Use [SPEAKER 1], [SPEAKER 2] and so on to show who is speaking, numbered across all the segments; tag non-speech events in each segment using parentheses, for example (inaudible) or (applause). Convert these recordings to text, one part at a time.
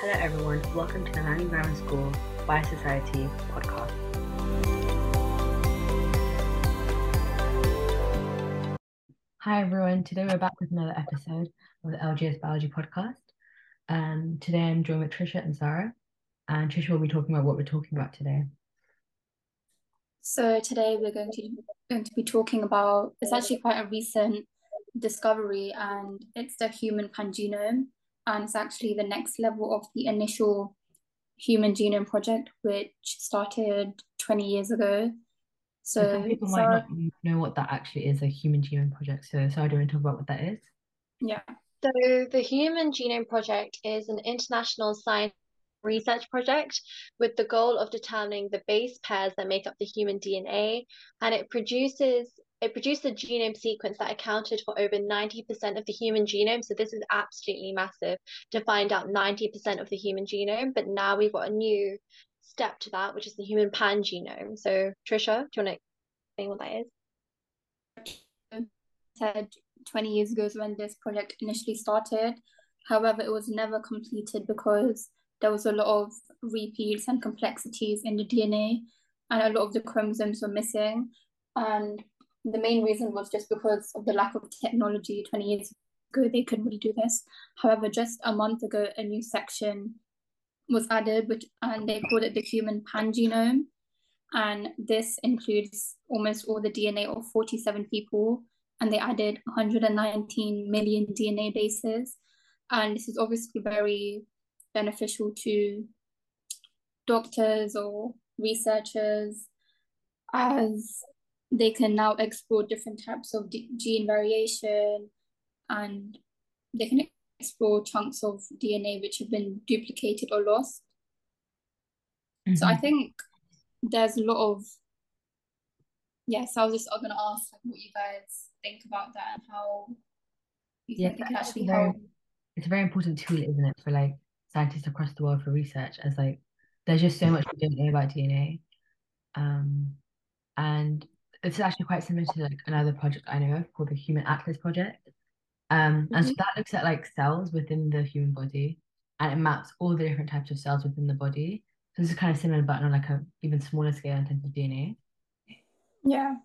[SPEAKER 1] Hello, everyone. Welcome to the Manning Grammar School Biosociety podcast. Hi, everyone. Today we're back with another episode of the LGS Biology podcast. Um, today I'm joined with Trisha and Sarah, and Trisha will be talking about what we're talking about today.
[SPEAKER 2] So today we're going to going to be talking about it's actually quite a recent discovery, and it's the human pangenome, and it's actually the next level of the initial Human Genome Project, which started 20 years ago.
[SPEAKER 1] So
[SPEAKER 2] So
[SPEAKER 1] some people might not know what that actually is, a human genome project. So, Sarah, do you want to talk about what that is?
[SPEAKER 2] yeah,
[SPEAKER 3] So, the Human Genome Project is an international science research project with the goal of determining the base pairs that make up the human DNA, and it produces it produced a genome sequence that accounted for over 90% of the human genome. So this is absolutely massive to find out 90% of the human genome. But now we've got a new step to that, which is the human pangenome. So, Trisha, do you want to explain what that is?
[SPEAKER 2] said 20 years ago is when this project initially started. However, it was never completed because there was a lot of repeats and complexities in the DNA, and a lot of the chromosomes were missing. And the main reason was just because of the lack of technology 20 years ago, they couldn't really do this. However, just a month ago, a new section was added, which and they called it the human pangenome. And this includes almost all the DNA of 47 people, and they added 119 million DNA bases. And this is obviously very beneficial to doctors or researchers as they can now explore different types of gene variation and they can explore chunks of DNA which have been duplicated or lost. So I
[SPEAKER 1] Mhm.
[SPEAKER 2] think there's a lot of yes, I was just I'm gonna ask like, what you guys think about that and how you
[SPEAKER 1] Yeah,
[SPEAKER 2] think it can actually
[SPEAKER 1] very,
[SPEAKER 2] help.
[SPEAKER 1] it's a very important tool, isn't it, for like scientists across the world for research, as like there's just so much we don't know about DNA. Um, and it's actually quite similar to like another project I know of called the Human Atlas Project. Um, and so
[SPEAKER 2] Mhm.
[SPEAKER 1] that looks at like cells within the human body and it maps all the different types of cells within the body. So this is kind of similar, but on like a even smaller scale in terms of DNA.
[SPEAKER 2] Yeah.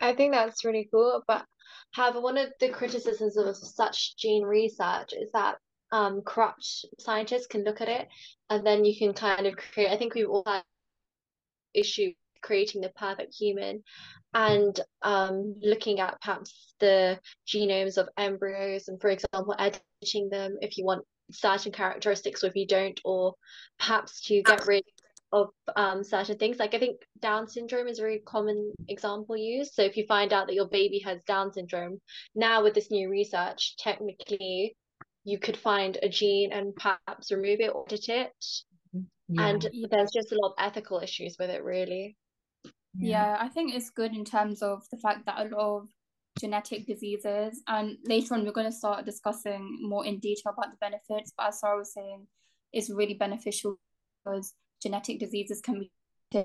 [SPEAKER 3] I think that's really cool. But however, one of the criticisms of such gene research is that um, corrupt scientists can look at it and then you can kind of create, I think we've all had issue creating the perfect human and um, looking at perhaps the genomes of embryos and, for example, editing them if you want certain characteristics or if you don't, or perhaps to get rid of um, certain things. Like I think Down syndrome is a very common example used. So if you find out that your baby has Down syndrome, now with this new research, technically you could find a gene and perhaps remove it or edit it.
[SPEAKER 1] Yeah,
[SPEAKER 3] And there's just a lot of ethical issues with it, really.
[SPEAKER 1] Yeah.
[SPEAKER 2] Yeah, I think it's good in terms of the fact that a lot of genetic diseases, and later on we're going to start discussing more in detail about the benefits, but as Sarah was saying, it's really beneficial because genetic diseases can be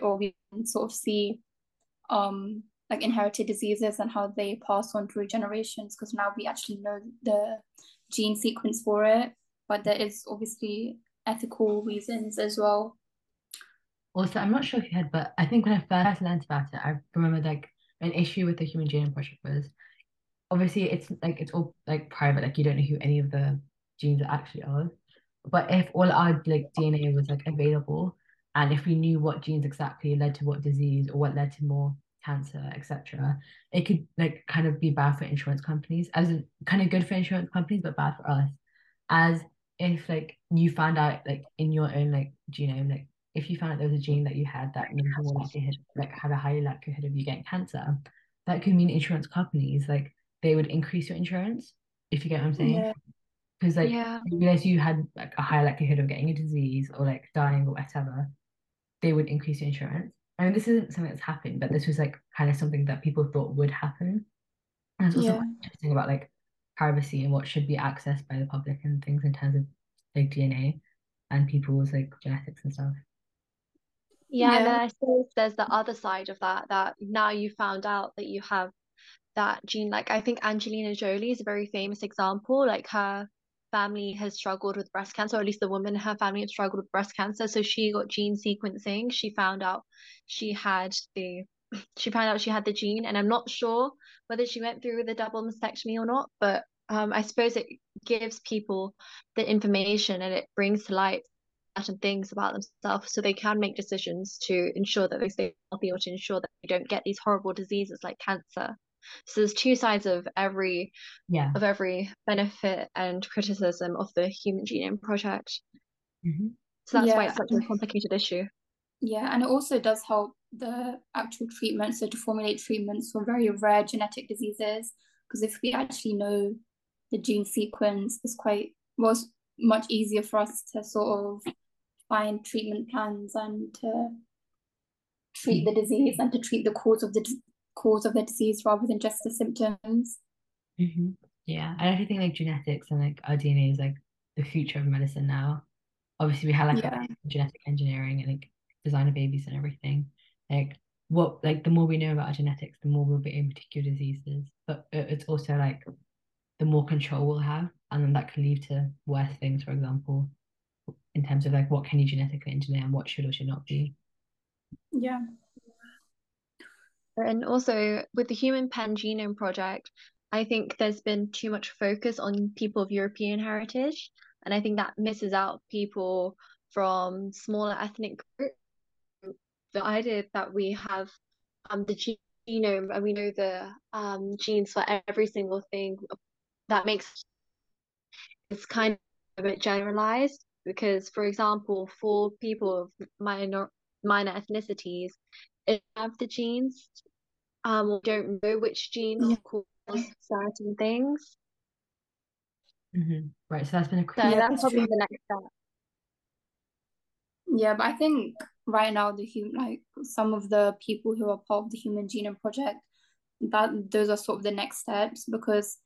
[SPEAKER 2] or we can sort of see um like inherited diseases and how they pass on through generations because now we actually know the gene sequence for it, but there is obviously ethical reasons as well.
[SPEAKER 1] Also, I'm not sure if you had, but I think when I first learned about it, I remember like an issue with the Human Genome Project was obviously it's like it's all like private, like you don't know who any of the genes are actually of. But if all our like DNA was like available, and if we knew what genes exactly led to what disease or what led to more cancer, etc., it could like kind of be bad for insurance companies, as in kind of good for insurance companies, but bad for us. As if like you found out like in your own like genome, like if you found out there was a gene that you had that means more likelihood, like had a higher likelihood of you getting cancer, that could mean insurance companies like they would increase your insurance, if you get what I'm saying.
[SPEAKER 2] Yeah.
[SPEAKER 1] Because like
[SPEAKER 3] Yeah.
[SPEAKER 1] realize you had like a higher likelihood of getting a disease or like dying or whatever, they would increase your insurance. I mean, this isn't something that's happened, but this was like kind of something that people thought would happen. And it's also
[SPEAKER 2] Yeah.
[SPEAKER 1] interesting about like privacy and what should be accessed by the public and things in terms of like DNA and people's like genetics and stuff.
[SPEAKER 3] Yeah,
[SPEAKER 2] Yeah.
[SPEAKER 3] I suppose there's the other side of that, that now you found out that you have that gene. Like I think Angelina Jolie is a very famous example. Like her family has struggled with breast cancer, or at least the woman in her family had struggled with breast cancer. So she got gene sequencing. She found out she had the (clears throat) she found out she had the gene, and I'm not sure whether she went through with a double mastectomy or not, but um, I suppose it gives people the information and it brings to light certain things about themselves so they can make decisions to ensure that they stay healthy or to ensure that they don't get these horrible diseases like cancer. So there's two sides of every
[SPEAKER 1] yeah
[SPEAKER 3] of every benefit and criticism of the Human Genome Project.
[SPEAKER 1] mm-hmm.
[SPEAKER 3] So that's
[SPEAKER 2] Yeah.
[SPEAKER 3] why it's such a complicated issue.
[SPEAKER 2] Yeah, and it also does help the actual treatment. So to formulate treatments for very rare genetic diseases, because if we actually know the gene sequence, it's quite was much easier for us to sort of find treatment plans and to treat the disease and to treat the cause of the cause of the disease rather than just the symptoms.
[SPEAKER 1] hmm Yeah, I actually think like genetics and like our DNA is like the future of medicine now. Obviously, we have like
[SPEAKER 2] Yeah.
[SPEAKER 1] genetic engineering and like designer babies and everything. Like what like the more we know about our genetics, the more we'll be able to cure diseases. But it- it's also like the more control we'll have, and then that can lead to worse things. For example, in terms of like what can you genetically engineer and what should or should not be.
[SPEAKER 2] Yeah.
[SPEAKER 3] And also with the Human Pan Genome Project, I think there's been too much focus on people of European heritage, and I think that misses out people from smaller ethnic groups. The idea that we have um the genome and we know the um genes for every single thing that makes it's kind of a bit generalized because, for example, for people of minor minor ethnicities, if they have the genes, um, we don't know which genes
[SPEAKER 2] Yeah.
[SPEAKER 3] cause certain things.
[SPEAKER 1] hmm Right, so that's been a
[SPEAKER 3] So
[SPEAKER 2] Yeah,
[SPEAKER 3] that's
[SPEAKER 2] that's
[SPEAKER 3] probably
[SPEAKER 2] true.
[SPEAKER 3] the next step.
[SPEAKER 2] Yeah, but I think right now the human like some of the people who are part of the Human Genome Project, that those are sort of the next steps because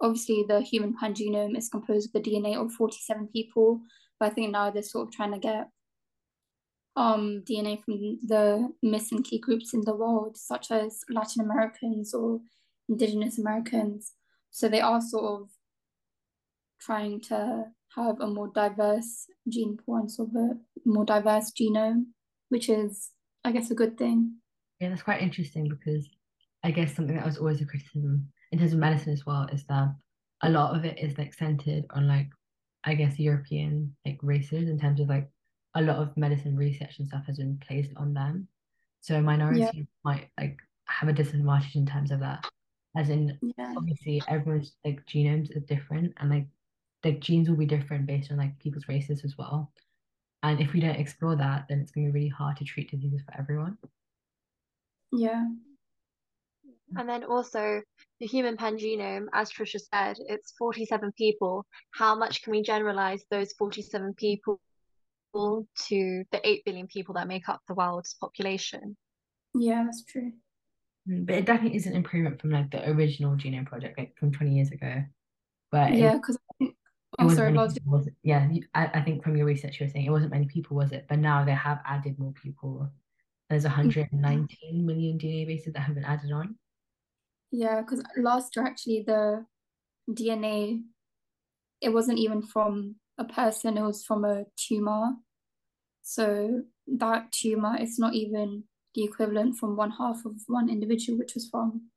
[SPEAKER 2] obviously the human pan genome is composed of the DNA of 47 people, but I think now they're sort of trying to get um DNA from the missing key groups in the world, such as Latin Americans or Indigenous Americans. So they are sort of trying to have a more diverse gene pool and sort of a more diverse genome, which is, I guess, a good thing.
[SPEAKER 1] Yeah, that's quite interesting because I guess something that was always a criticism in terms of medicine as well is that a lot of it is like centered on like I guess European like races in terms of like a lot of medicine research and stuff has been placed on them. So minorities might like have a disadvantage in terms of that. As in
[SPEAKER 2] Yeah.
[SPEAKER 1] obviously everyone's like genomes are different and like like genes will be different based on like people's races as well. And if we don't explore that, then it's gonna be really hard to treat diseases for everyone.
[SPEAKER 2] Yeah.
[SPEAKER 3] And then also the human pan genome, as Trisha said, it's 47 people. How much can we generalize those 47 people to the 8 billion people that make up the world's population?
[SPEAKER 2] Yeah, that's true.
[SPEAKER 1] Mm, But it definitely is an improvement from like the original Genome Project, like from 20 years ago. But
[SPEAKER 2] Yeah, because I think,
[SPEAKER 1] it
[SPEAKER 2] oh, sorry,
[SPEAKER 1] many
[SPEAKER 2] Roz.
[SPEAKER 1] people, it? Yeah, I, I think from your research you were saying it wasn't many people, was it? But now they have added more people. There's 119 million DNA bases that have been added on.
[SPEAKER 2] Yeah, because last year actually the DNA, it wasn't even from a person, it was from a tumor. So that tumor is not even the equivalent from one half of one individual, which was from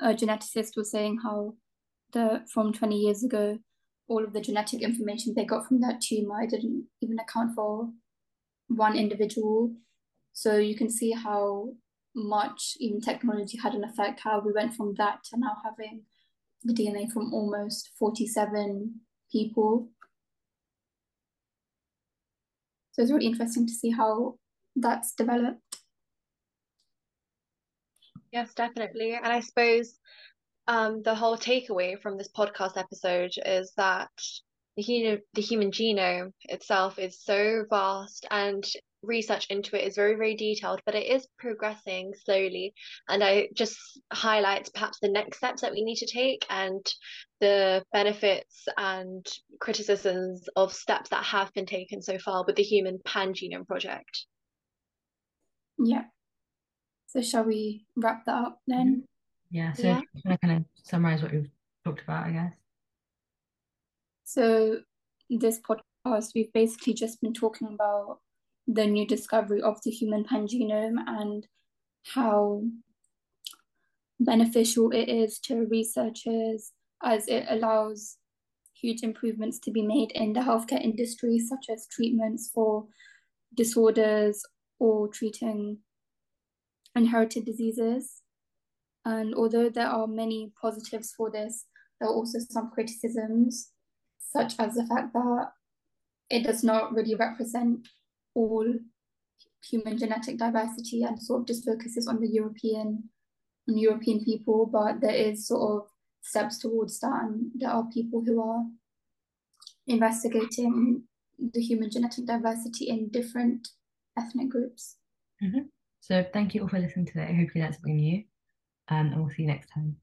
[SPEAKER 2] a geneticist was saying how the from 20 years ago, all of the genetic information they got from that tumor, didn't even account for one individual. So you can see how much even technology had an effect, how we went from that to now having the DNA from almost 47 people. So it's really interesting to see how that's developed.
[SPEAKER 3] Yes, definitely. And I suppose um, the whole takeaway from this podcast episode is that the human, the human genome itself is so vast and research into it is very, very detailed, but it is progressing slowly. And I just highlight perhaps the next steps that we need to take and the benefits and criticisms of steps that have been taken so far with the Human Pan Genome Project.
[SPEAKER 2] Yeah. So shall we wrap that up then? Mm-hmm.
[SPEAKER 1] Yeah, so
[SPEAKER 3] Yeah.
[SPEAKER 1] if you kind of summarize what we've talked about, I guess.
[SPEAKER 2] So this podcast, we've basically just been talking about the new discovery of the human pangenome and how beneficial it is to researchers as it allows huge improvements to be made in the healthcare industry, such as treatments for disorders or treating inherited diseases. And although there are many positives for this, there are also some criticisms, such as the fact that it does not really represent all human genetic diversity and sort of just focuses on the European on European people, but there is sort of steps towards that and there are people who are investigating the human genetic diversity in different ethnic groups.
[SPEAKER 1] Mm-hmm. So thank you all for listening today. I hope you learned something new um, and we'll see you next time.